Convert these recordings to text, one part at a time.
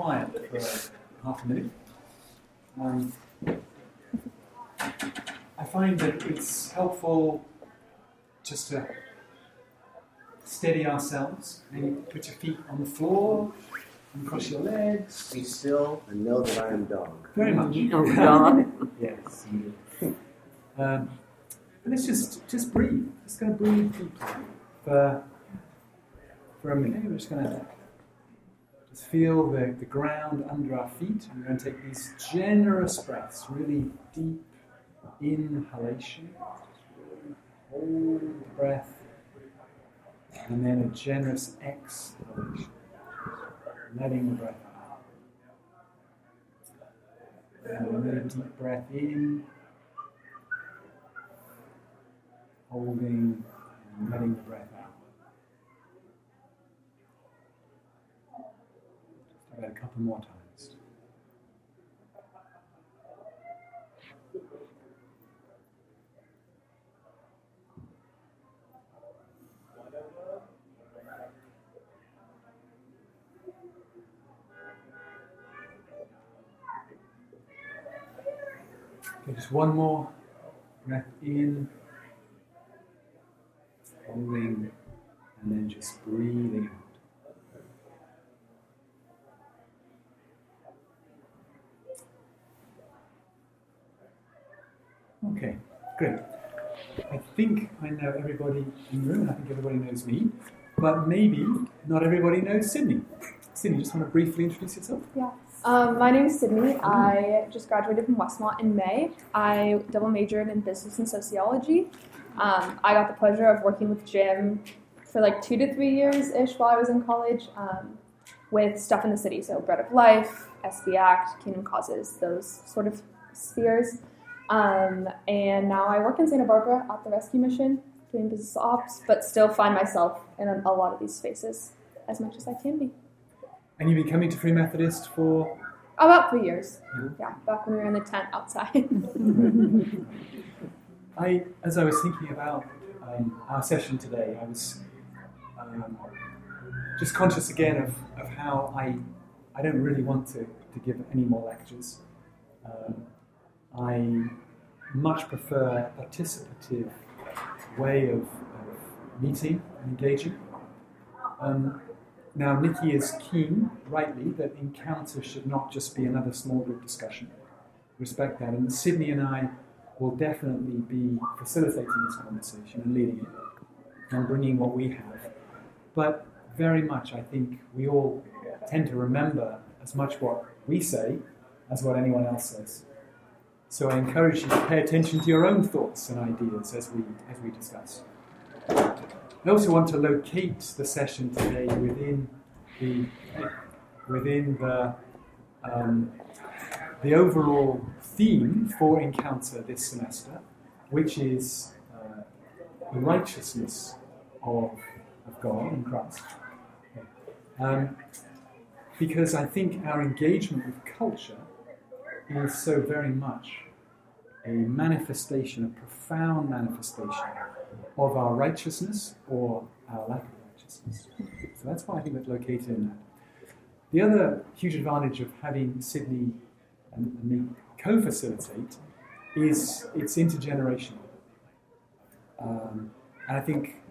quiet for half a minute. Um, I find that it's helpful just to steady ourselves. Maybe put your feet on the floor and cross your legs. Be still and know that I am dog. Very much. Oh, God. Yes. Um, but let's just just breathe. Just going to breathe deeply for for a minute. We're just going to just feel the, the ground under our feet. We're going to take these generous breaths, really deep inhalation. Hold the breath. And then a generous exhalation. Letting the breath out. And another deep breath in. Holding and letting the breath out. About a couple more times. Okay, just one more breath in, holding, and then just breathing out. Okay, great. I think I know everybody in the room, I think everybody knows me, but maybe not everybody knows Sydney. Sydney, just want to briefly introduce yourself? Yeah. Um, my name is Sydney. I just graduated from Westmont in May. I double majored in business and sociology. Um, I got the pleasure of working with Jim for like two to three years ish while I was in college um, with stuff in the city. So, Bread of Life, SB Act, Kingdom Causes, those sort of spheres. Um, and now I work in Santa Barbara at the rescue mission doing business ops, but still find myself in a, lot of these spaces as much as I can be. And you've been coming to Free Methodist for About three years. Mhm. Yeah, back when we were in the tent outside. I, as I was thinking about um, our session today, I was um, just conscious again of, of how I, I don't really want to, to give any more lectures. Um, I much prefer a participative way of, of meeting and engaging. Um, now, Nikki is keen, rightly, that encounter should not just be another small group discussion. Respect that. And Sydney and I will definitely be facilitating this conversation and leading it and bringing what we have. But very much, I think we all tend to remember as much what we say as what anyone else says. So I encourage you to pay attention to your own thoughts and ideas as we, as we discuss. I also want to locate the session today within the, within the, um, the overall theme for Encounter this semester, which is uh, the righteousness of, of God in Christ. Um, because I think our engagement with culture is so very much a manifestation, a profound manifestation of our righteousness or our lack of righteousness. So that's why I think it's located in that. The other huge advantage of having Sydney and, and me co facilitate is it's intergenerational. Um, and I think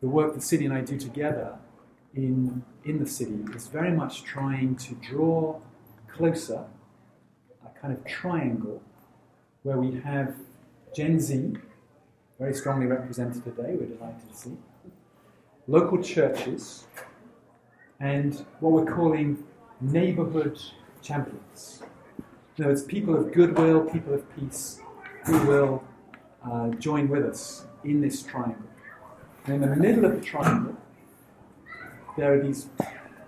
the work that Sydney and I do together in, in the city is very much trying to draw closer kind of triangle where we have Gen Z, very strongly represented today, we're delighted to see, local churches, and what we're calling neighborhood champions. In other words, people of goodwill, people of peace, who will uh, join with us in this triangle. And in the middle of the triangle, there are these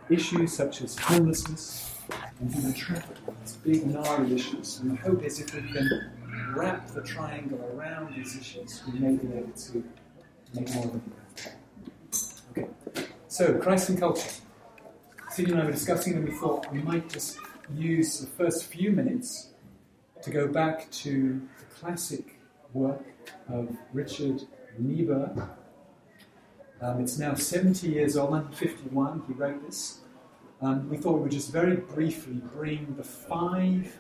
issues such as homelessness and human trafficking, these big, gnarly issues. And the hope is if we can wrap the triangle around these issues, we may be able to make more of an impact. Okay, so Christ and culture. Sydney and I were discussing, we thought we might just use the first few minutes to go back to the classic work of Richard Niebuhr. Um, it's now 70 years old, 1951, he wrote this. Um, we thought we would just very briefly bring the five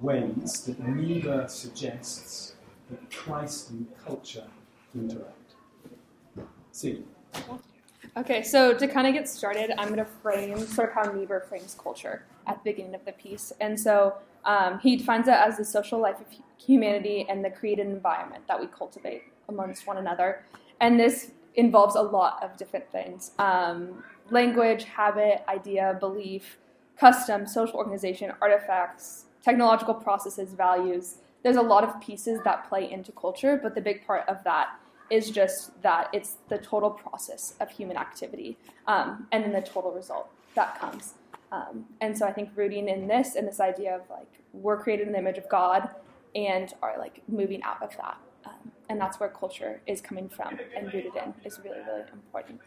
ways that Niebuhr suggests that Christ and culture interact. See. Okay, so to kind of get started, I'm going to frame sort of how Niebuhr frames culture at the beginning of the piece. And so um, he defines it as the social life of humanity and the created environment that we cultivate amongst one another. And this involves a lot of different things um, language, habit, idea, belief, custom, social organization, artifacts, technological processes, values. There's a lot of pieces that play into culture, but the big part of that is just that it's the total process of human activity um, and then the total result that comes. Um, and so I think rooting in this and this idea of like we're created in the image of God and are like moving out of that. Um, and that's where culture is coming from and rooted in is really, really important.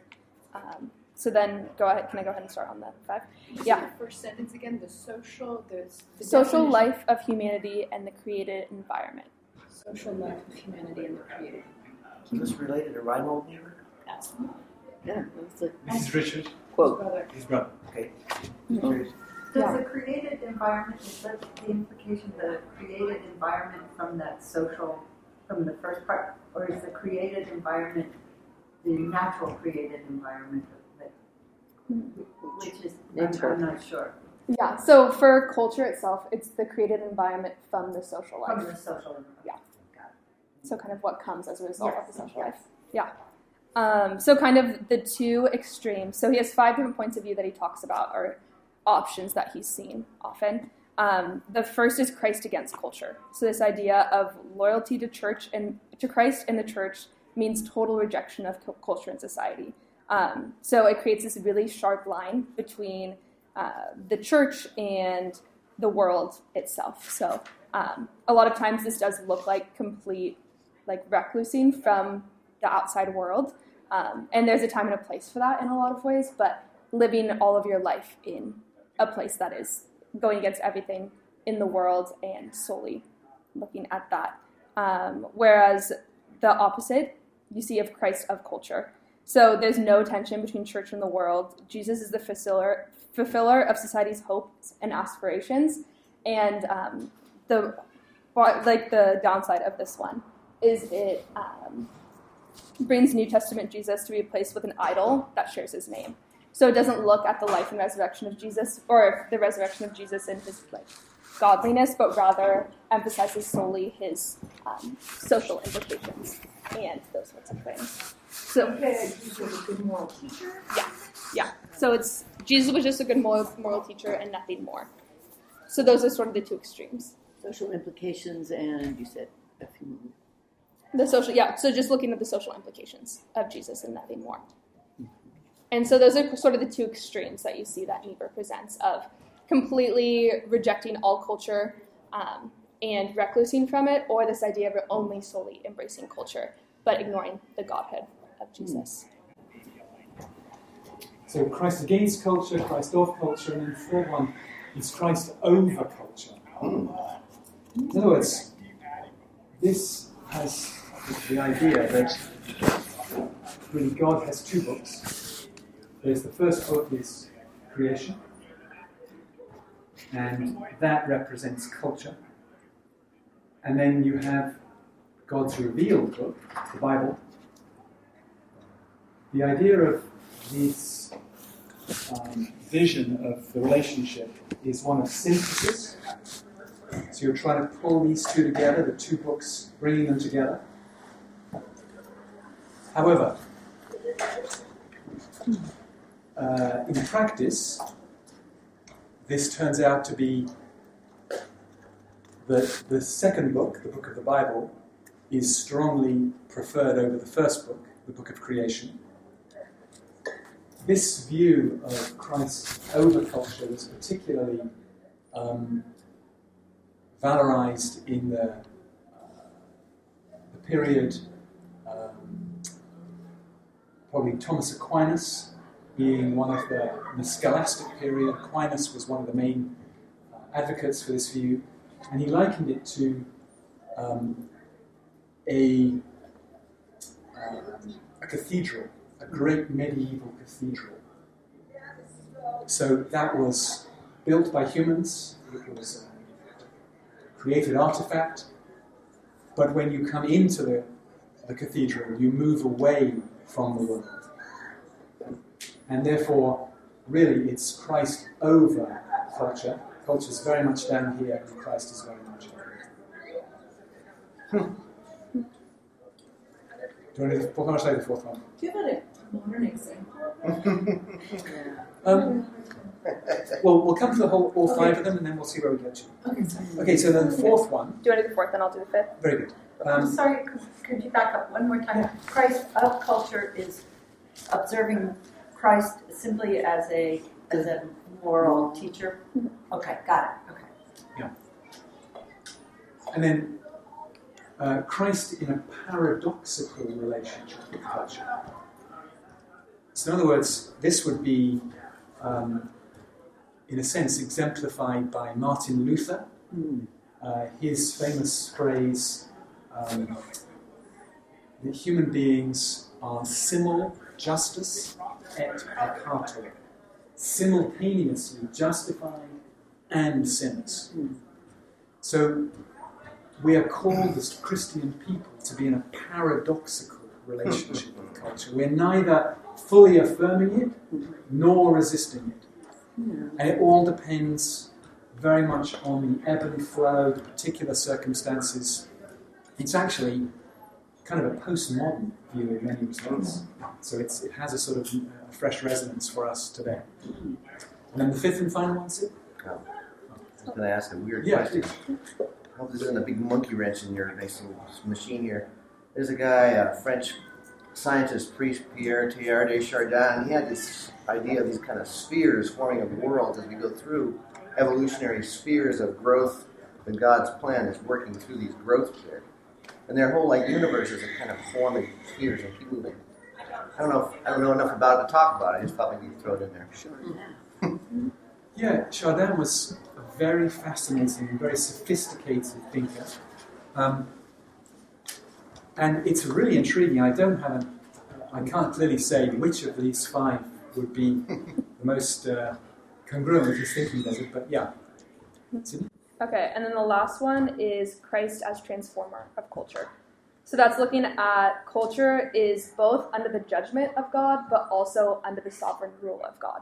So then go ahead. Can I go ahead and start on the five? Yeah. The first sentence again. The social. The, the social definition. life of humanity and the created environment. Social life of humanity and the created is this related to Reinhold Niebuhr? Yes. Yeah. This is Richard. Quote. Brother. His brother. Okay. Mm-hmm. Does Yeah. the created environment, is that the implication, the created environment from that social, from the first part? Or is the created environment the natural created environment that, which is, I'm, I'm not sure, Yeah. So for culture itself, it's the created environment from the social life. from the social. environment. Yeah. So kind of what comes as a result of the social yes. life. Yeah. Um, so kind of the two extremes. So he has five different points of view that he talks about, or options that he's seen often. Um, the first is Christ against culture. So this idea of loyalty to church and to Christ and the church means total rejection of culture and society. Um, so it creates this really sharp line between uh, the church and the world itself. So um, a lot of times this does look like complete like reclusing from the outside world. Um, and there's a time and a place for that in a lot of ways, but living all of your life in a place that is going against everything in the world and solely looking at that. Um, whereas the opposite you see of Christ of culture. So there's no tension between church and the world. Jesus is the fulfiller, fulfiller of society's hopes and aspirations. And um, the like the downside of this one is it um, brings New Testament Jesus to be replaced with an idol that shares his name. So it doesn't look at the life and resurrection of Jesus or the resurrection of Jesus and his like godliness, but rather emphasizes solely his um, social implications and those sorts of things. So Okay, Jesus was a good moral teacher. yeah, so it's Jesus was just a good moral, moral teacher and nothing more. So those are sort of the two extremes. social implications and you said a few The social, yeah. So just looking at the social implications of Jesus and nothing more. And so those are sort of the two extremes that you see that Niebuhr presents of completely rejecting all culture um, and reclusing from it, or this idea of only solely embracing culture but ignoring the Godhead of Jesus. So Christ against culture, Christ of culture, and then the third one is Christ over culture. Hmm. In other words, this has the idea that really God has two books. There's the first book is creation, and that represents culture. And then you have God's revealed book, the Bible. The idea of this um, vision of the relationship is one of synthesis. So you're trying to pull these two together, the two books, bringing them together. However, uh, in practice, this turns out to be that the second book, the book of the Bible, is strongly preferred over the first book, the book of creation. This view of Christ's over culture was particularly um, valorized in the, uh, the period, um, probably Thomas Aquinas being one of the, the scholastic period. Aquinas was one of the main uh, advocates for this view, and he likened it to um, a, uh, a cathedral, a great medieval cathedral. so that was built by humans, it was a created artifact, but when you come into the, the cathedral, you move away from the world. And therefore, really, it's Christ over culture. Culture is very much down here, and Christ is very much over here. Hmm. Do you want to, what can I say the fourth one? Do you have a modern example? Um, well, we'll come to the whole, all five of them, and then we'll see where we get to. Okay, sorry. Okay, so then the fourth one, Do you want to do the fourth, then I'll do the fifth? very good. I'm Um, sorry, could, could you back up one more time? Christ of culture is observing Christ simply as a as a moral teacher. Okay, got it. Okay. Yeah. And then uh, Christ in a paradoxical relationship with culture. So, in other words, this would be, um, in a sense, exemplified by Martin Luther. Uh, his famous phrase um, that human beings are simul justus et peccator, simultaneously justified and sinners. So we are called as Christian people to be in a paradoxical relationship with culture. We're neither fully affirming it nor resisting it. And it all depends very much on the ebb and flow, the particular circumstances. It's actually kind of a postmodern view in many respects. So it's, it has a sort of uh, fresh resonance for us today. And then the fifth and final one, Sid? I was going to ask a weird Yeah, question. please. I hope this isn't a big monkey wrench in your nice little machine here. There's a guy, a French scientist, priest Pierre Teilhard de Chardin. He had this idea of these kind of spheres forming a world as we go through evolutionary spheres of growth. And God's plan is working through these growth spheres. And their whole like universes are kind of forming spheres and keep moving. I don't know. If, I don't know enough about it to talk about it. I just thought maybe you'd throw it in there. Sure. yeah, Chardin was a very fascinating, very sophisticated thinker. Um, and it's really intriguing. I don't have a, I can't clearly say which of these five would be the most uh, congruent with his thinking, does it? But yeah. Okay, and then the last one is Christ as transformer of culture. So that's looking at culture is both under the judgment of God, but also under the sovereign rule of God.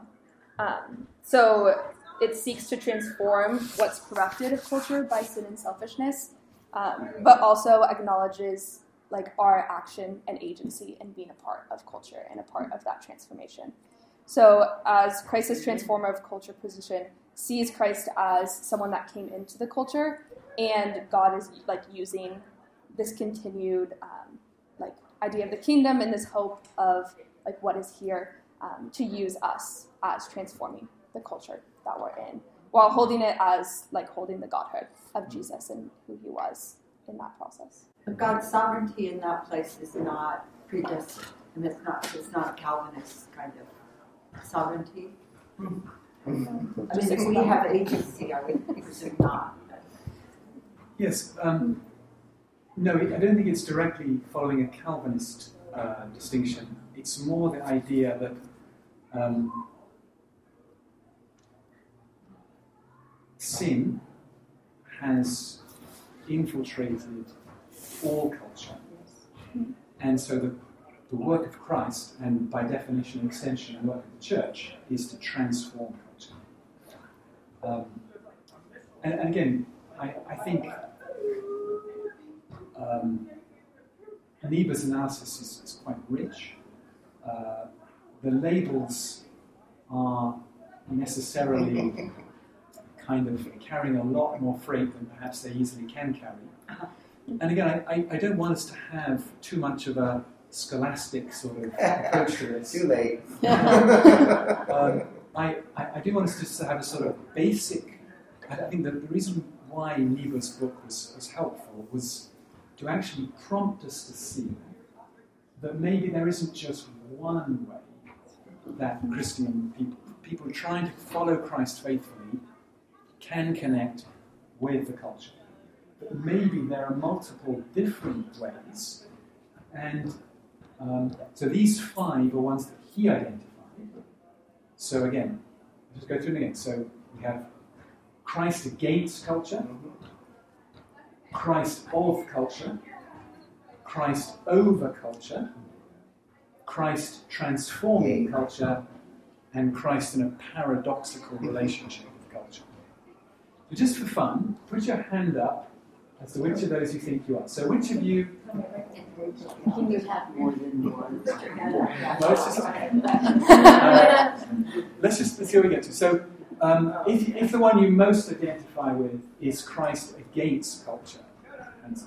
Um, so it seeks to transform what's corrupted of culture by sin and selfishness, um, but also acknowledges like our action and agency and being a part of culture and a part of that transformation. So as Christ's transformer of culture position sees Christ as someone that came into the culture, and God is like using this continued um, like idea of the kingdom and this hope of like what is here um, to use us as transforming the culture that we're in, while holding it as like holding the godhood of Jesus and who He was in that process. But God's sovereignty in that place is not predestined, and it's not it's not Calvinist kind of sovereignty. I mean, if we have agency, I would presume not. Yes. Um, no, I don't think it's directly following a Calvinist uh, distinction. It's more the idea that um, sin has infiltrated all culture. And so the, the work of Christ, and by definition, extension, the work of the church, is to transform culture. Um, and, and again, I, I think um, Niebuhr's analysis is, is quite rich. Uh, the labels are necessarily kind of carrying a lot more freight than perhaps they easily can carry. And again, I, I, don't want us to have too much of a scholastic sort of approach to this. Too late. Um, I, I, do want us just to have a sort of basic. I I think that the reason why Niebuhr's book was, was helpful was to actually prompt us to see that maybe there isn't just one way that Christian people, people trying to follow Christ faithfully, can connect with the culture. But maybe there are multiple different ways. And um, so these five are ones that he identified. So again, Just go through them again. So we have Christ against culture, Christ of culture, Christ over culture, Christ transforming culture, and Christ in a paradoxical relationship with culture. So just for fun, put your hand up as to which of those you think you are. So which of you Can you have more than one? No, it's just- uh, let's just let's see what we get to. So, um, if, if the one you most identify with is Christ against culture, hands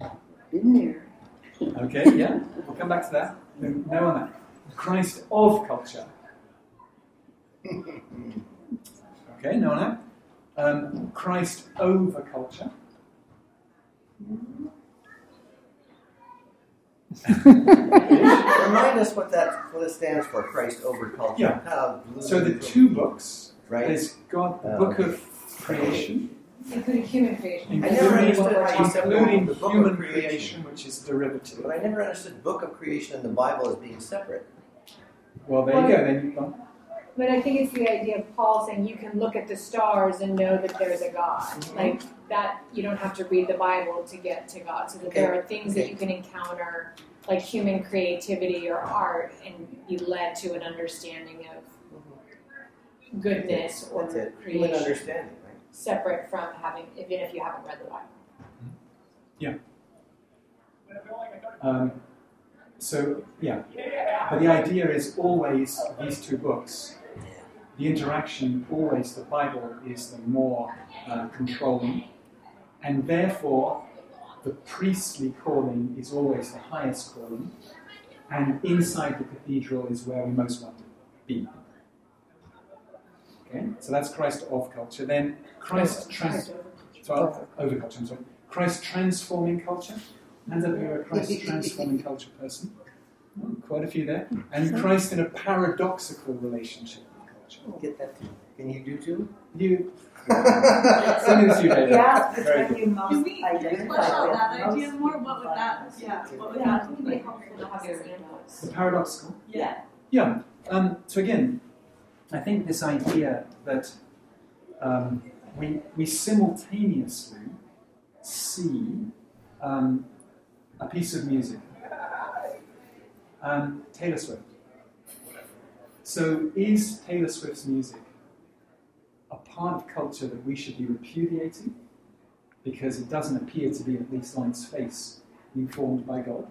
up. Been there. okay, yeah, we'll come back to that. No, no on that. Christ of culture. Okay, no on that. Um, Christ over culture. Remind us what that what it stands for. Christ over culture. Yeah. How So the two books. right. There's God, the Oh, book of creation, Including human creation. I never understood how you separate including the book of human creation. creation, which is derivative. But I never understood book of creation and the Bible as being separate. Well, there you go. Then you've gone. But I think it's the idea of Paul saying you can look at the stars and know that there's a God. Mhm. Like that, you don't have to read the Bible to get to God. So that there are things Okay. that you can encounter, like human creativity or art, and be led to an understanding of goodness or That's it. Human creation, understanding, right? separate from having, even if you haven't read the Bible. Um, so yeah, but the idea is always these two books. The interaction always the Bible is the more uh, controlling, and therefore the priestly calling is always the highest calling, and inside the cathedral is where we most want to be. Okay, so that's Christ of culture. Then Christ trans. So, over culture, I'm sorry. Christ transforming culture. Hands up if you're a Christ transforming culture person. Oh, quite a few there. And Christ in a paradoxical relationship with culture. Get that. Can you do two? You. Send it to you later. Yeah, Very it's when you most Can we identify flesh out with that most idea more? What would that, yeah, what would that think look it'd be helpful to have examples. The paradoxical. Yeah. Yeah. Um, so again, I think this idea that um, we, we simultaneously see um, a piece of music, um, Taylor Swift. So is Taylor Swift's music a part of culture that we should be repudiating because it doesn't appear to be, at least on its face, informed by God?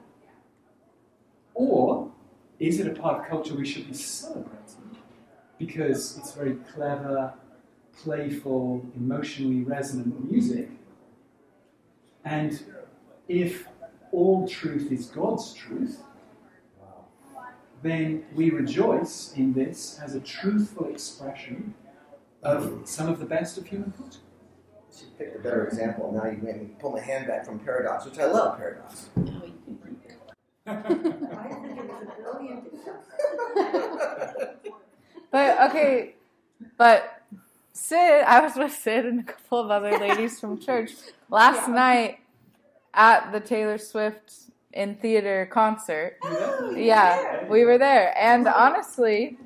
Or is it a part of culture we should be celebrating because it's very clever, playful, emotionally resonant music? And if all truth is God's truth, then we rejoice in this as a truthful expression of some of the best of human culture. Should pick a better example. Now you made me pull my hand back from paradox, which I love paradox. No, you can keep it. I think it was a brilliant. But okay, but Sid, I was with Sid and a couple of other ladies from church last night at the Taylor Swift in theater concert. Yeah, we were there, and honestly,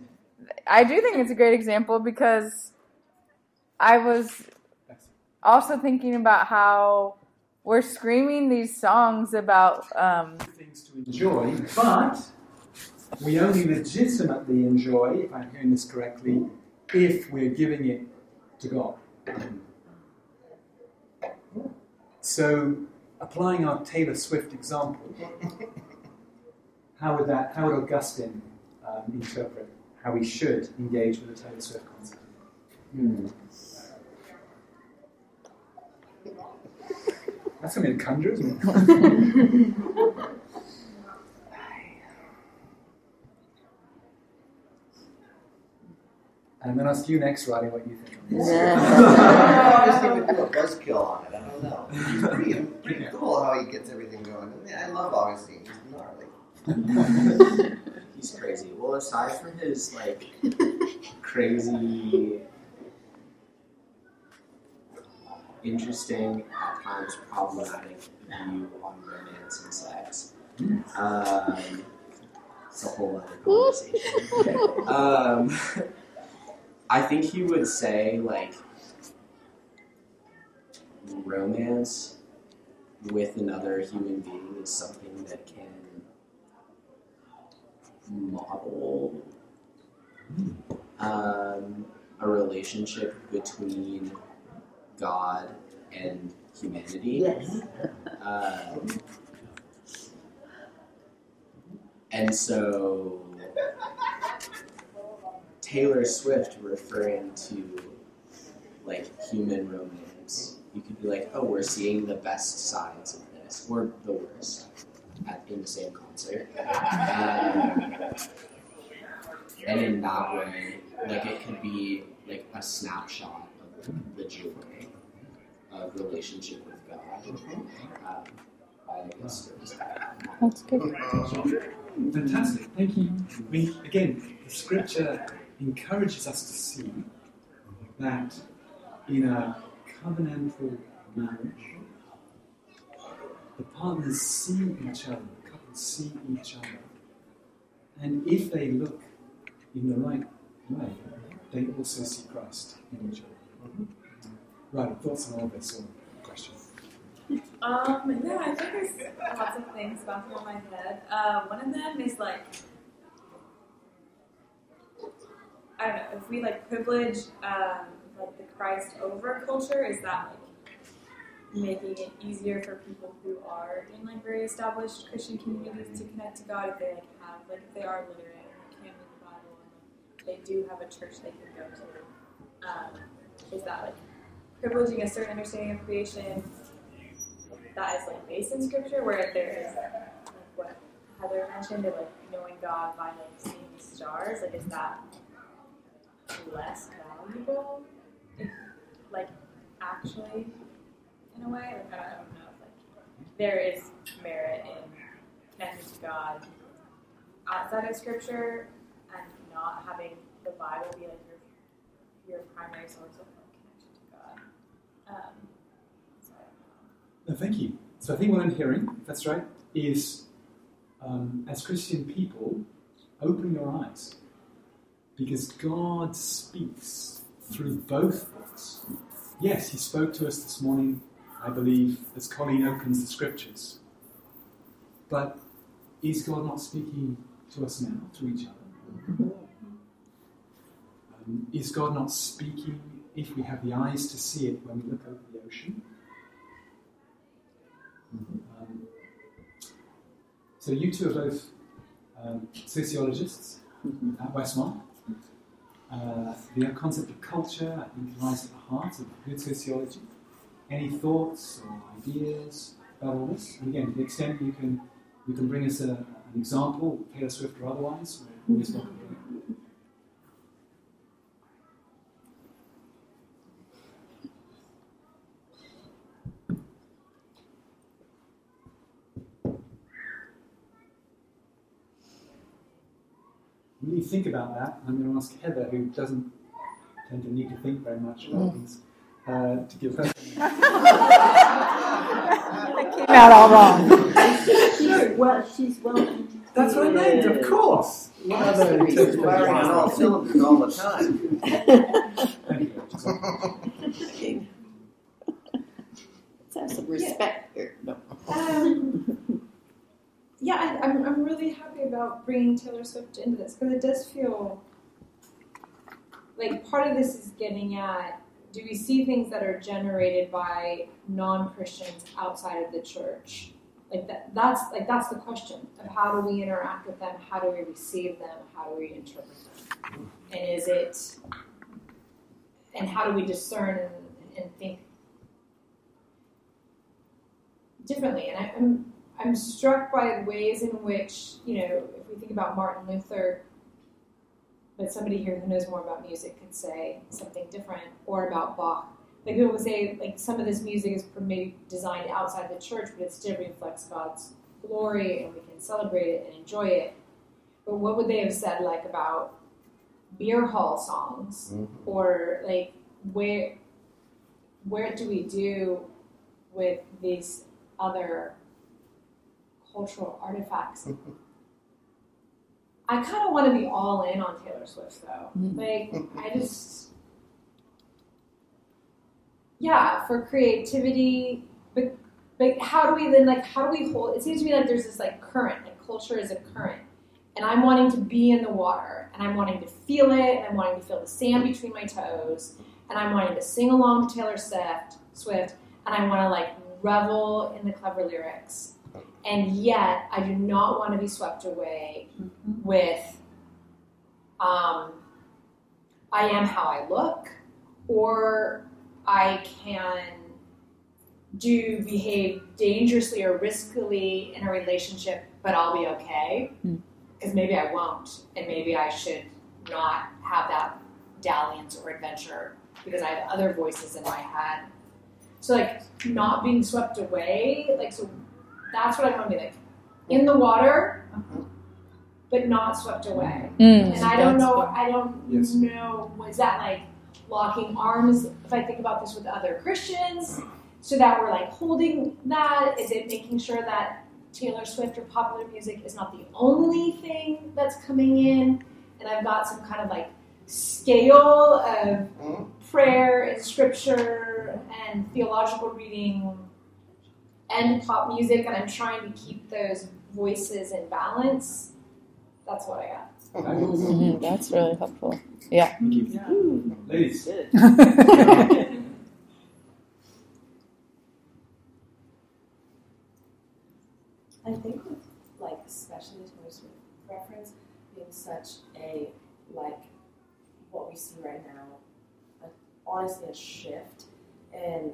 I do think it's a great example because I was also thinking about how we're screaming these songs about um, things to enjoy, but we only legitimately enjoy, if I'm hearing this correctly, if we're giving it to God. So, applying our Taylor Swift example, how would that? How would Augustine um, interpret how we should engage with a Taylor Swift concert? That's gonna be a conjure. And I'm going to ask you next, Riley, what you think. on this. I just think we do a buzzkill on it. I don't know. It's pretty, pretty cool how he gets everything going. I, mean, I love Augustine. He's gnarly. He's crazy. Well, aside from his like crazy, interesting, at times problematic view on romance and sex, um, it's a whole other conversation. um, I think he would say like romance with another human being is something that can model um, a relationship between God and humanity. Yes. Um, and so Taylor Swift referring to like human romance, you could be like, oh, we're seeing the best sides of this, or the worst, at, in the same concert. Um, and in that way, like it could be like a snapshot the joy of relationship with God. Um, I guess there's. That's good. Fantastic, thank you. I mean, again, the scripture encourages us to see that in a covenantal marriage, the partners see each other, the couples see each other, and if they look in the right way, they also see Christ in each other. Right, thoughts on all this or questions? Um, yeah, I think there's lots of things bouncing on my head. Uh, one of them is like, I don't know, if we like privilege um, like the Christ over culture, is that like making it easier for people who are in like very established Christian communities to connect to God if they like have like if they are literate and can read the Bible and like they do have a church they can go to? Um, is that like privileging a certain understanding of creation that is like based in scripture where there is like what Heather mentioned of like knowing God by like seeing the stars, like is that less valuable if like actually in a way? Like I don't, I don't know if like there is merit in connecting to God outside of scripture and not having the Bible be like your your primary source of like, connection to God. Um, so I don't know. No, thank you. So I think what I'm hearing, if that's right, is um, as Christian people, open your eyes. Because God speaks through both books. Yes, He spoke to us this morning, I believe, as Colleen opens the scriptures. But is God not speaking to us now to each other? Um, is God not speaking if we have the eyes to see it when we look over the ocean? Um, so you two are both um, sociologists at Westmont. Uh, the concept of culture, I think, lies at the heart of good sociology. Any thoughts or ideas about all this? And again, to the extent you can, you can bring us a, an example, Taylor Swift or otherwise, we're always welcome. Really think about that. I'm going to ask Heather, who doesn't tend to need to think very much about things, uh, to give her. I came out all wrong. She's well, she's well. That's what I meant, of course. What other He's interpretation? firing on all cylinders all the time. Thank you. Giselle. Let's have some respect here. No. Um, yeah, I, I'm, I'm really happy about bringing Taylor Swift into this because it does feel like part of this is getting at do we see things that are generated by non-Christians outside of the church? Like that, that's like that's the question of how do we interact with them? How do we receive them? How do we interpret them? And is it and how do we discern and, and think differently? And I, I'm I'm struck by the ways in which, you know, if we think about Martin Luther, but somebody here who knows more about music could say something different, or about Bach. Like people would say, like some of this music is maybe designed outside the church, but it still reflects God's glory, and we can celebrate it and enjoy it. But what would they have said, like about beer hall songs, mm-hmm. or like where where do we do with these other cultural artifacts I kind of want to be all in on Taylor Swift though. Mhm. Like I just, yeah, for creativity. But but how do we then like how do we hold? It seems to me like there's this like current. Like culture is a current, and I'm wanting to be in the water, and I'm wanting to feel it, and I'm wanting to feel the sand between my toes, and I'm wanting to sing along to Taylor Swift, Swift, and I want to like revel in the clever lyrics. And yet, I do not want to be swept away with um, I am how I look, or I can do behave dangerously or riskily in a relationship, but I'll be okay. Hmm. Because maybe I won't, and maybe I should not have that dalliance or adventure because I have other voices in my head. So like not being swept away, like so that's what I want to be like. In the water, but not swept away. Mm, And I don't know. good. I don't Yes. know. Was that like locking arms? If I think about this with other Christians, so that we're like holding that. Is it making sure that Taylor Swift or popular music is not the only thing that's coming in, and I've got some kind of like scale of Mhm. prayer and scripture and theological reading and pop music, and I'm trying to keep those voices in balance. That's what I got. Mhm, that's really helpful. Yeah. Thank you. Ladies. I think with like especially the Taylor Swift reference being such a like what we see right now, a, honestly a shift in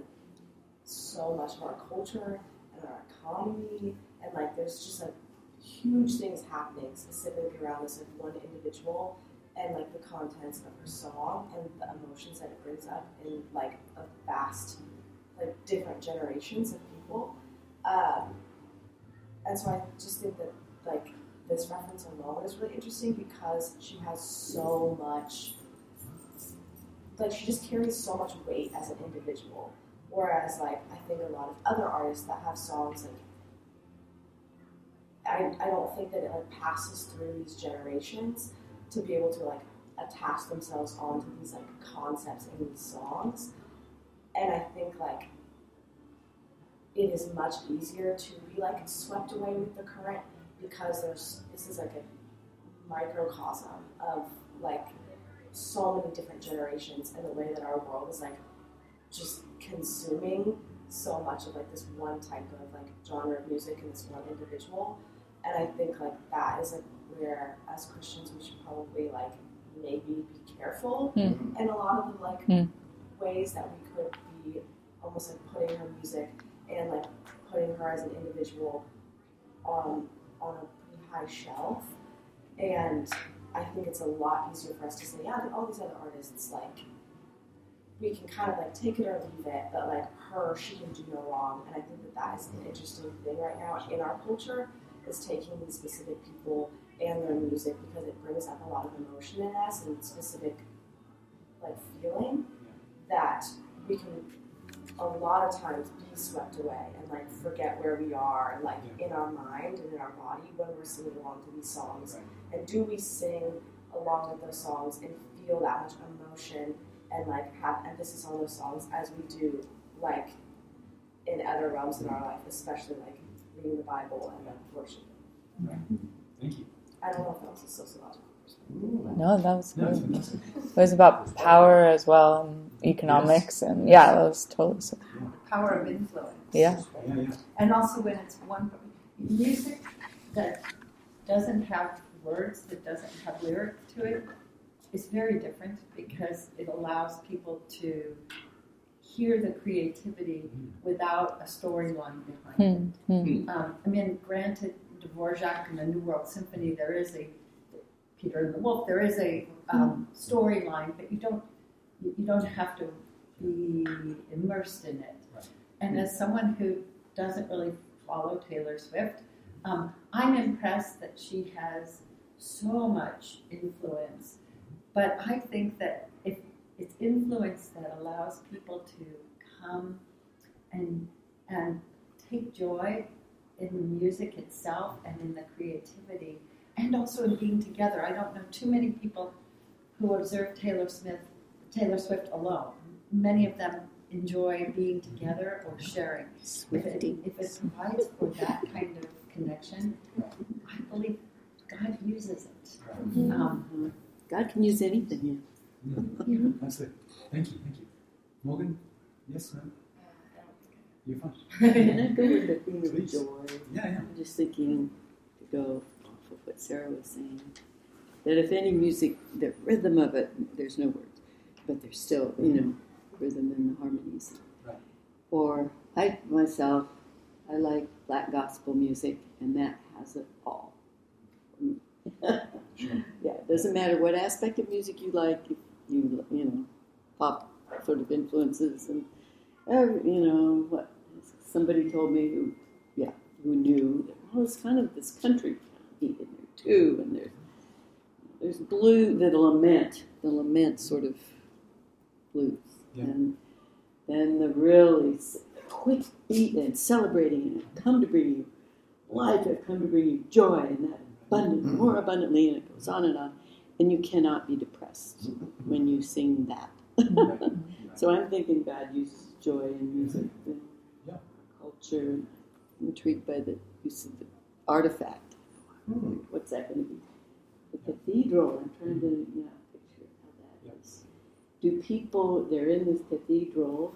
so much of our culture and our economy, and like there's just like huge things happening specifically around this like one individual and like the contents of her song and the emotions that it brings up in like a vast like different generations of people. Um, and so I just think that like this reference alone is really interesting because she has so much like she just carries so much weight as an individual. Whereas like I think a lot of other artists that have songs like I, I don't think that it like passes through these generations to be able to like attach themselves onto these like concepts in these songs. And I think like it is much easier to be like swept away with the current because there's this is like a microcosm of like so many different generations and the way that our world is like just consuming so much of like this one type of like genre of music and this one individual and i think like that is like where as christians we should probably like maybe be careful Hmm. and a lot of the like Hmm. ways that we could be almost like putting her music and like putting her as an individual on on a pretty high shelf. And I think it's a lot easier for us to say, yeah, all these other artists, like we can kind of like take it or leave it, but like her, she can do no wrong. And I think that that is an interesting thing right now in our culture is taking these specific people and their music because it brings up a lot of emotion in us and specific like feeling that we can a lot of times be swept away and like forget where we are like in our mind and in our body when we're singing along to these songs. And do we sing along with those songs and feel that much emotion and like have emphasis on those songs as we do like in other realms in our life especially like reading the bible and like worship Thank you. i don't know if that was a sociological No, that was good. fantastic. It was about power as well and economics and yeah, that was totally so. Power of influence. Yeah. Yeah, yeah. And also when it's one music that doesn't have words, that doesn't have lyric to it, is very different because it allows people to hear the creativity without a storyline behind Hmm. it. Hmm. Um, I mean, granted, Dvorak and the New World Symphony, there is a Peter and the Wolf, there is a um, storyline, but you don't you, you don't have to be immersed in it. And as someone who doesn't really follow Taylor Swift, um, I'm impressed that she has so much influence. But I think that if it's influence that allows people to come and and take joy in the music itself and in the creativity and also in being together. I don't know too many people who observe Taylor Smith, Taylor Swift alone. Many of them enjoy being together or sharing. If it, if it provides for that kind of connection, I believe God uses it. Um, God can use anything. Yeah. Mm. Absolutely. Thank you. Thank you. Morgan? Yes, ma'am? You're fine. Can I go with the theme of Please. joy? Yeah, yeah. I'm just thinking to go off of what Sarah was saying. That if any music, the rhythm of it, there's no words, but there's still, you know, rhythm and the harmonies. Right. Or I myself, I like black gospel music, and that has it all. Yeah, it doesn't matter what aspect of music you like. If you you know, pop sort of influences and every, you know what somebody told me who yeah who knew that well it's kind of this country beat in there too, and there's there's blue the lament the lament sort of blues Yeah. and then the really quick beat and celebrating and I've come to bring you life I've come to bring you joy and that abundant mm-hmm. more abundantly and it goes on and on and you cannot be depressed mm-hmm. when you sing that Right. so I'm thinking God uses joy in music mm-hmm. and Yeah. culture. I'm intrigued by the use of the artifact. Hmm. What's that going to be? The cathedral. I'm trying to yeah, picture how that Yeah. is. Do people, they're in this cathedral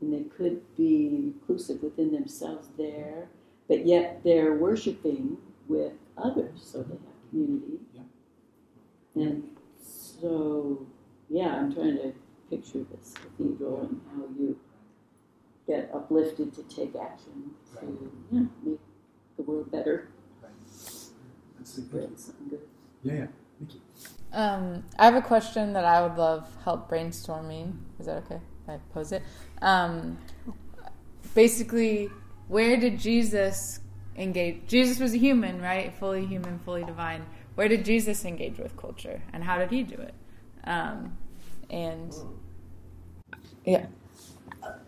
and they could be reclusive within themselves there, but yet they're worshiping with others, so they have community. Yeah. And so, yeah, I'm trying to picture this cathedral and how you get uplifted to take action to yeah, make the world better, Right. Absolutely. Thank build good. Yeah, yeah. Thank you. Um, I have a question that I would love help brainstorming. Is that okay? if I pose it. Um, basically, where did Jesus engage? Jesus was a human, right? Fully human, fully divine. Where did Jesus engage with culture, and how did he do it? Um, and yeah,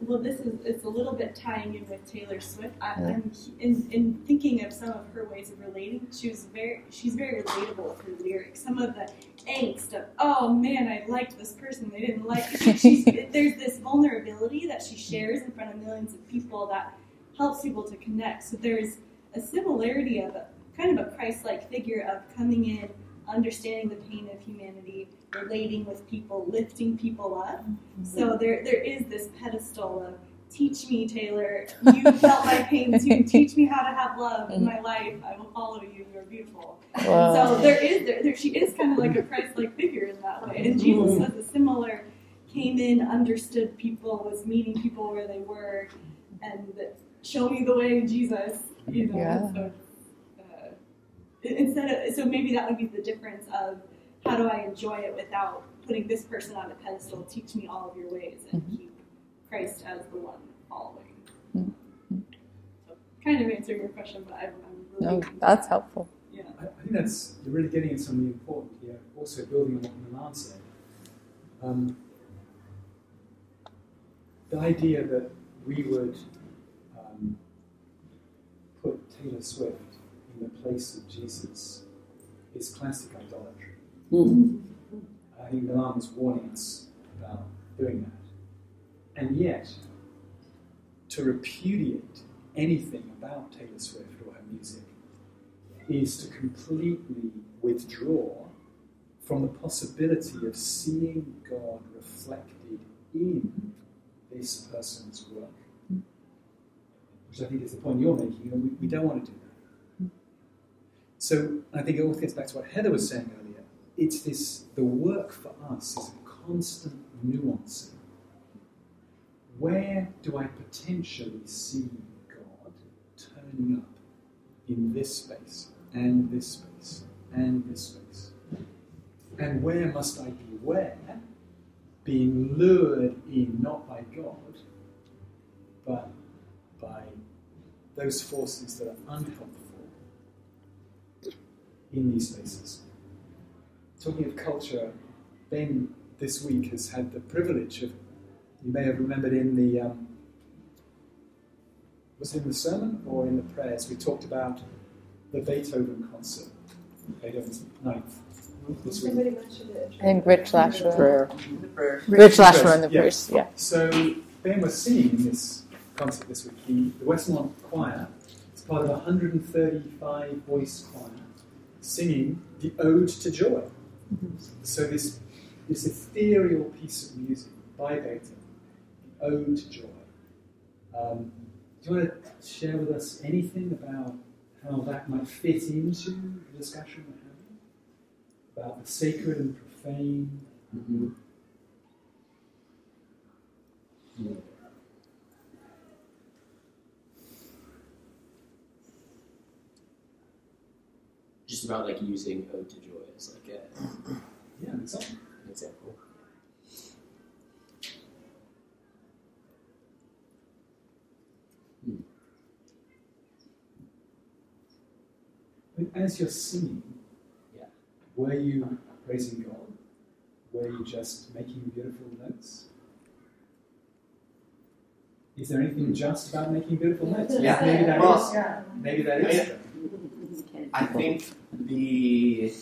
well, this is it's a little bit tying in with Taylor Swift. I, I'm in, in thinking of some of her ways of relating. She was very she's very relatable with her lyrics. Some of the angst of oh man, I liked this person, they didn't like. She, she's, there's this vulnerability that she shares in front of millions of people that helps people to connect. So there's a similarity of a, kind of a Christ-like figure of coming in, understanding the pain of humanity, relating with people, lifting people up. Mm-hmm. So there, there is this pedestal of teach me, Taylor. You felt my pain too. Teach me how to have love in my life. I will follow you. You're beautiful. And so there is there, there she is kind of like a Christ-like figure in that way. And Jesus mm-hmm. was a similar. Came in, understood people, was meeting people where they were, and show me the way, Jesus. You know. Yeah. So, uh, instead of so maybe that would be the difference of how do I enjoy it without putting this person on a pedestal? Teach me all of your ways and keep Christ as the one following. So, kind of answering your question, but I'm, I'm really no, that's helpful. yeah. I, I think that's you're really getting at something important here. Also, building on what Milan said, um, the idea that we would put Taylor Swift in the place of Jesus is classic idolatry. Mm-hmm. I think Milan was warning us about doing that, and yet to repudiate anything about Taylor Swift or her music is to completely withdraw from the possibility of seeing God reflected in this person's work. Which I think is the point you're making. We, we don't want to do that. So I think it all gets back to what Heather was saying earlier. It's this the work for us is a constant nuancing. Where do I potentially see God turning up in this space and this space and this space? And where must I beware being lured in not by God, but by those forces that are unhelpful in these spaces? Talking of culture, Ben this week has had the privilege of, you may have remembered in the, um, was it in the sermon or in the prayers, we talked about the Beethoven concert May 9th this week. Somebody mentioned it. I think Rich Lashua. Prayer. The prayer. Rich Lashua in the Yeah. verse. Yeah. So Ben was singing in this concert this week. He, the Westmont Choir is part of a 135 voice choir singing the Ode to Joy. So this this ethereal piece of music by Beethoven, the Ode to Joy. Um, do you want to share with us anything about how that might fit into the discussion we're having about the sacred and profane? Mm-hmm. Just about like using Ode to Joy as like a, Yeah, exactly. an example. Hmm. But As you're singing, Yeah. were you praising God? Were you just making beautiful notes? Is there anything just about making beautiful notes? Yeah. Maybe that Well, is. Yeah. Maybe that is. Yeah. I think the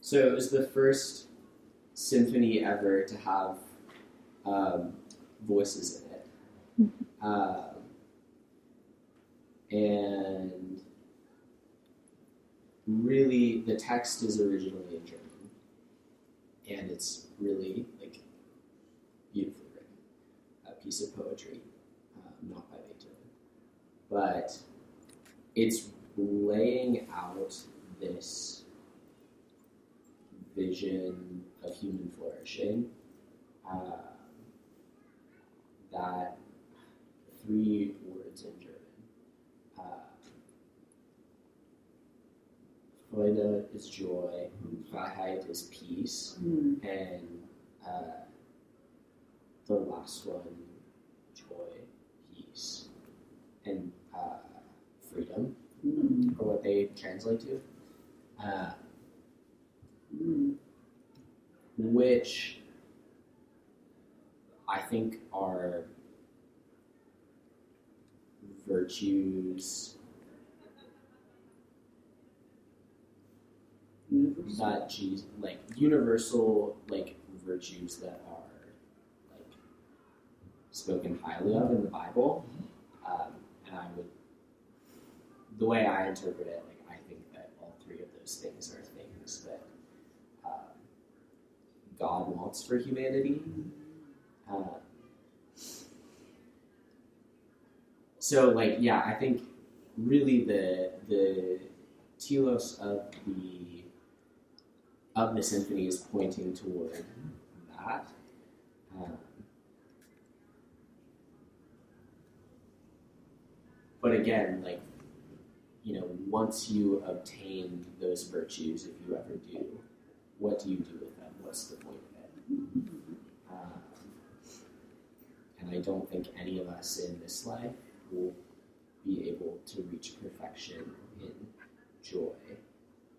so it was the first symphony ever to have um, voices in it, um, and really the text is originally in German, and it's really like beautifully written, a piece of poetry, um, not by Beethoven, but it's laying out this vision of human flourishing uh, that three words in German. Uh, Freude is joy, Freiheit is peace, Mm. and uh, the last one, joy, peace, and uh, freedom, Mm. or what they translate to, uh, Mm. which I think are virtues Universal. that Jesus, like universal, like virtues that are like spoken highly of in the Bible, um, and I would, the way I interpret it, like I think that all three of those things are things that um, God wants for humanity. Um, so, like, yeah, I think really the the telos of the of the symphony is pointing toward that. Um, but again, like you know, once you obtain those virtues, if you ever do, what do you do with them? What's the point of it? Um, and I don't think any of us in this life will be able to reach perfection in joy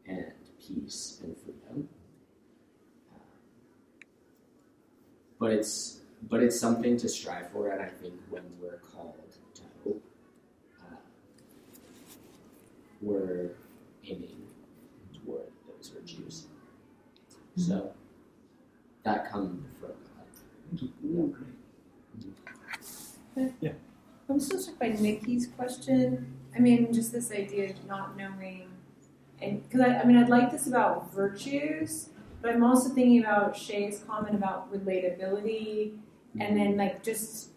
and peace and freedom. Um, but it's but it's something to strive for, and I think when we're called to hope, uh, we're aiming toward those virtues. So that comes from God. Yeah. yeah. I'm still struck by Nikki's question. I mean, just this idea of not knowing, and because I, I mean, I'd like this about virtues, but I'm also thinking about Shay's comment about relatability, and then like just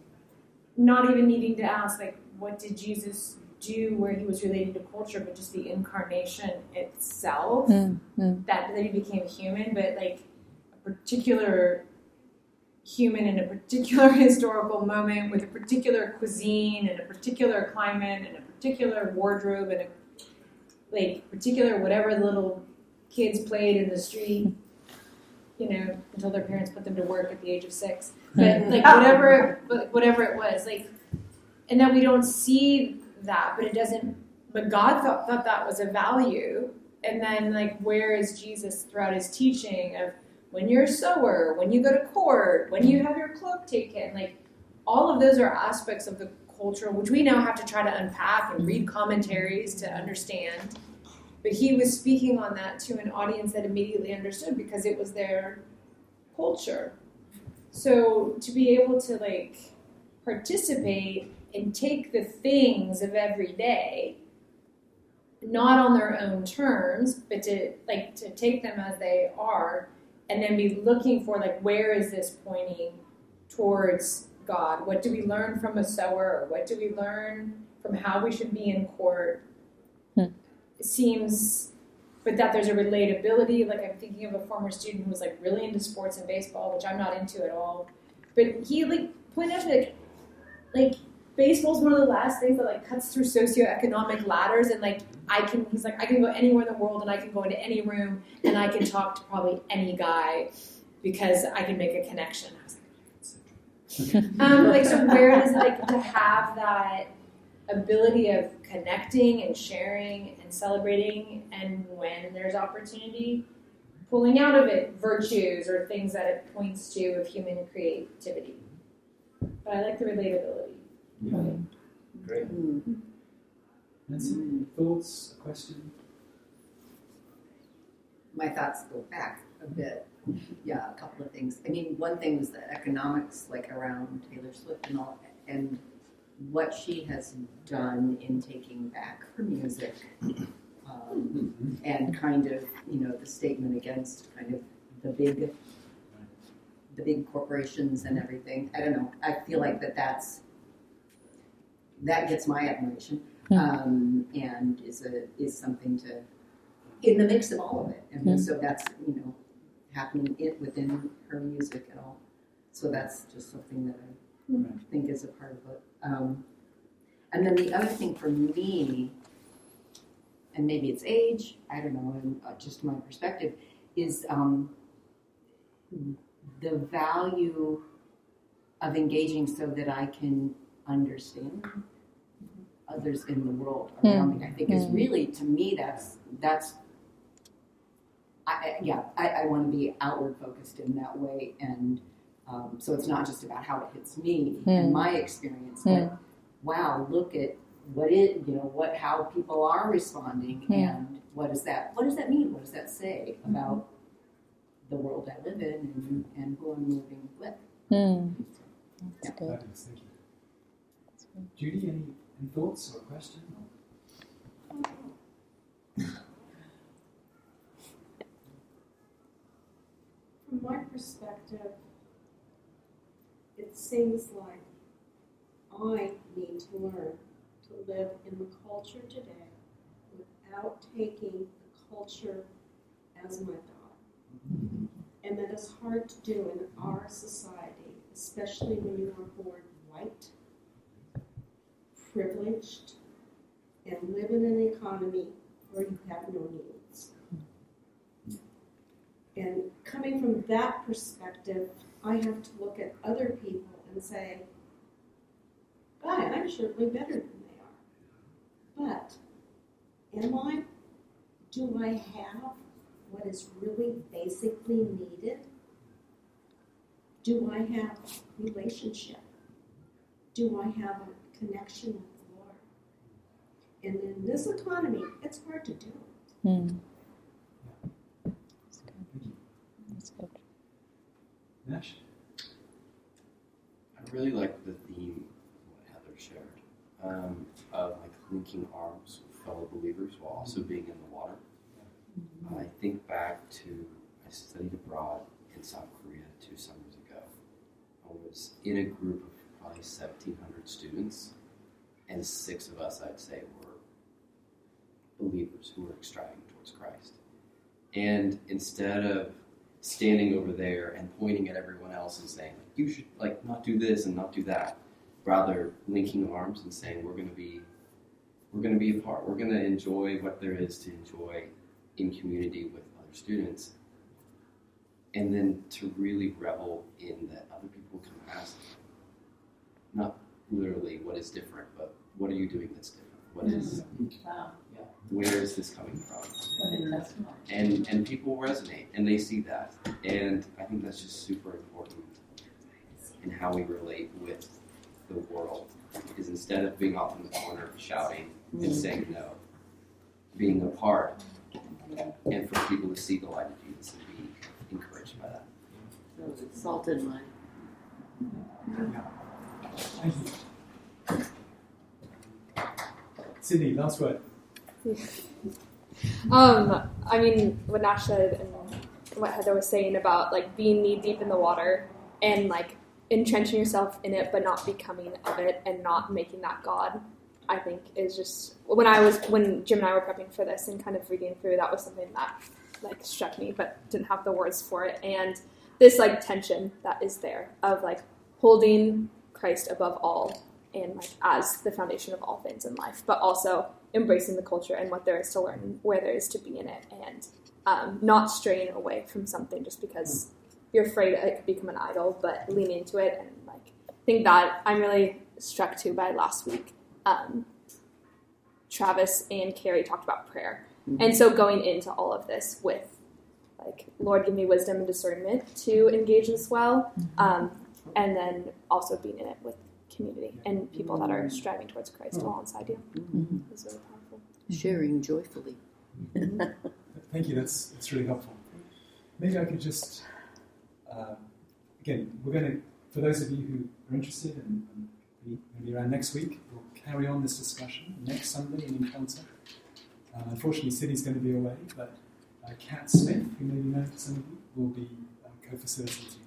not even needing to ask like, what did Jesus do where he was relating to culture, but just the incarnation itself Mm, mm. that that he became human, but like a particular human in a particular historical moment with a particular cuisine and a particular climate and a particular wardrobe and a like particular whatever the little kids played in the street, you know, until their parents put them to work at the age of six. But like whatever whatever it was, like and that we don't see that, but it doesn't but God thought, thought that was a value. And then like where is Jesus throughout his teaching of when you're a sower, when you go to court, when you have your cloak taken, like all of those are aspects of the cultural, which we now have to try to unpack and read commentaries to understand. But he was speaking on that to an audience that immediately understood because it was their culture. So to be able to like participate and take the things of every day, not on their own terms, but to like to take them as they are, and then be looking for like where is this pointing towards God? What do we learn from a sower? What do we learn from how we should be in court? Hmm. It seems, but that there's a relatability. Like I'm thinking of a former student who was like really into sports and baseball, which I'm not into at all. But he like pointed out like, like baseball's one of the last things that like cuts through socioeconomic ladders, and like I can. He's like I can go anywhere in the world, and I can go into any room, and I can talk to probably any guy because I can make a connection. I was like, um, like so where does like to have that ability of connecting and sharing and celebrating and when there's opportunity pulling out of it virtues or things that it points to of human creativity but i like the relatability Yeah. Great. Mm. Nancy, thoughts, a question? my thoughts go back a bit. Yeah, a couple of things. I mean, one thing was the economics, like around Taylor Swift and all, and what she has done in taking back her music, um, and kind of, you know, the statement against kind of the big, the big corporations and everything. I don't know. I feel like that that's that gets my admiration, Hmm. um, and is a is something to in the mix of all of it. And Hmm. so that's, you know, happening it within her music and all. So that's just something that I Right. think is a part of it. Um, and then the other thing for me, and maybe it's age, I don't know, and uh, just my perspective, is um, the value of engaging so that I can understand others in the world around me. I think is Hmm. really, to me, that's that's. I, I- yeah, I, I want to be outward focused in that way, and um, so it's not just about how it hits me and Hmm. my experience, but wow, look at what it, you know, what how people are responding, Hmm. and what does that what does that mean? What does that say about the world I live in and, and who I'm living with? Hmm. That's good. Fabulous, thank. Judy, any, any thoughts or a question? From my perspective, it seems like I need to learn to live in the culture today without taking the culture as my God. And that is hard to do in our society, especially when you are born white, privileged, and live in an economy where you have no needs. And coming from that perspective, I have to look at other people and say, God, I'm certainly better than they are. But am I? Do I have what is really basically needed? Do I have relationship? Do I have a connection with the Lord? And in this economy, it's hard to do. Hmm. Thank you. That's good. Nash? I really like the theme of what Heather shared um, of like linking arms with fellow believers while also being in the water. I think back to I studied abroad in South Korea two summers ago. I was in a group of probably 1,700 students, and six of us, I'd say, were believers who were striving towards Christ. And instead of standing over there and pointing at everyone else and saying, you should like not do this and not do that, rather linking arms and saying, we're going to be, we're going to be part. We're going to enjoy what there is to enjoy in community with other students, and then to really revel in that other people can ask, not literally what is different, but what are you doing that's different? What is, Wow. yeah, where is this coming from? And and people resonate and they see that and i think that's just super important in how we relate with the world Because instead of being off in the corner shouting and Mm. saying no, being a part, and for people to see the light of Jesus and be encouraged by that. So it's salt and light. Thank you. Sydney, last word. Um, I mean, what Nash said and what Heather was saying about like being knee deep in the water and like entrenching yourself in it, but not becoming of it and not making that God. I think is just when I was when Jim and I were prepping for this and kind of reading through. That was something that like struck me, but didn't have the words for it. And this like tension that is there of like holding Christ above all and like as the foundation of all things in life, but also embracing the culture and what there is to learn, where there is to be in it, and um, not straying away from something just because you're afraid it could become an idol, but lean into it and like I think that I'm really struck too by last week. Um, Travis and Carrie talked about prayer, and so going into all of this with like Lord, give me wisdom and discernment to engage this well, um, and then also being in it with community and people that are striving towards Christ alongside you. It's really powerful. Sharing joyfully. Thank you. That's that's really helpful. Maybe I could just um, again, we're going to for those of you who are interested and, and be- maybe around next week, we'll carry on this discussion next Sunday in Encounter. Uh, unfortunately, Sydney's going to be away, but uh, Kat Smith, who may be known to some of you, will be uh, co-facilitating with me.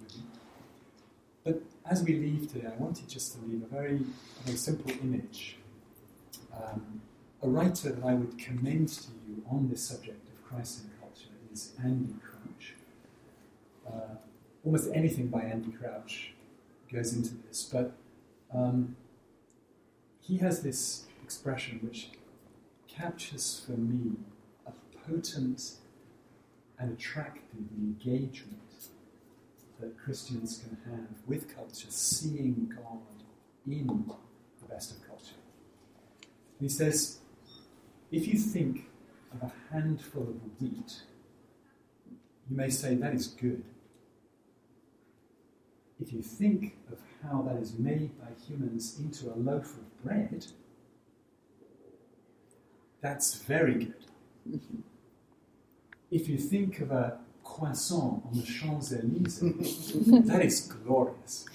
But as we leave today, I wanted just to leave a very, very simple image. Um, a writer that I would commend to you on this subject of Christ and culture is Andy Crouch. Uh, almost anything by Andy Crouch goes into this, but um, he has this expression which captures for me a potent and attractive engagement that Christians can have with culture, seeing God in the best of culture. And he says, if you think of a handful of wheat, you may say that is good. If you think of how that is made by humans into a loaf of bread, that's very good. If you think of a croissant on the Champs Elysees, that is glorious.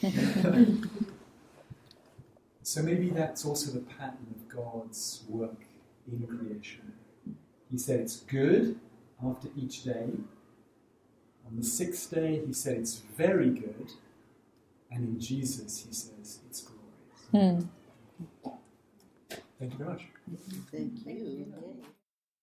so maybe that's also the pattern of God's work in creation. He said it's good after each day. On the sixth day, he said it's very good. And in Jesus, he says it's glorious. Hmm. Thank you very much. Thank you.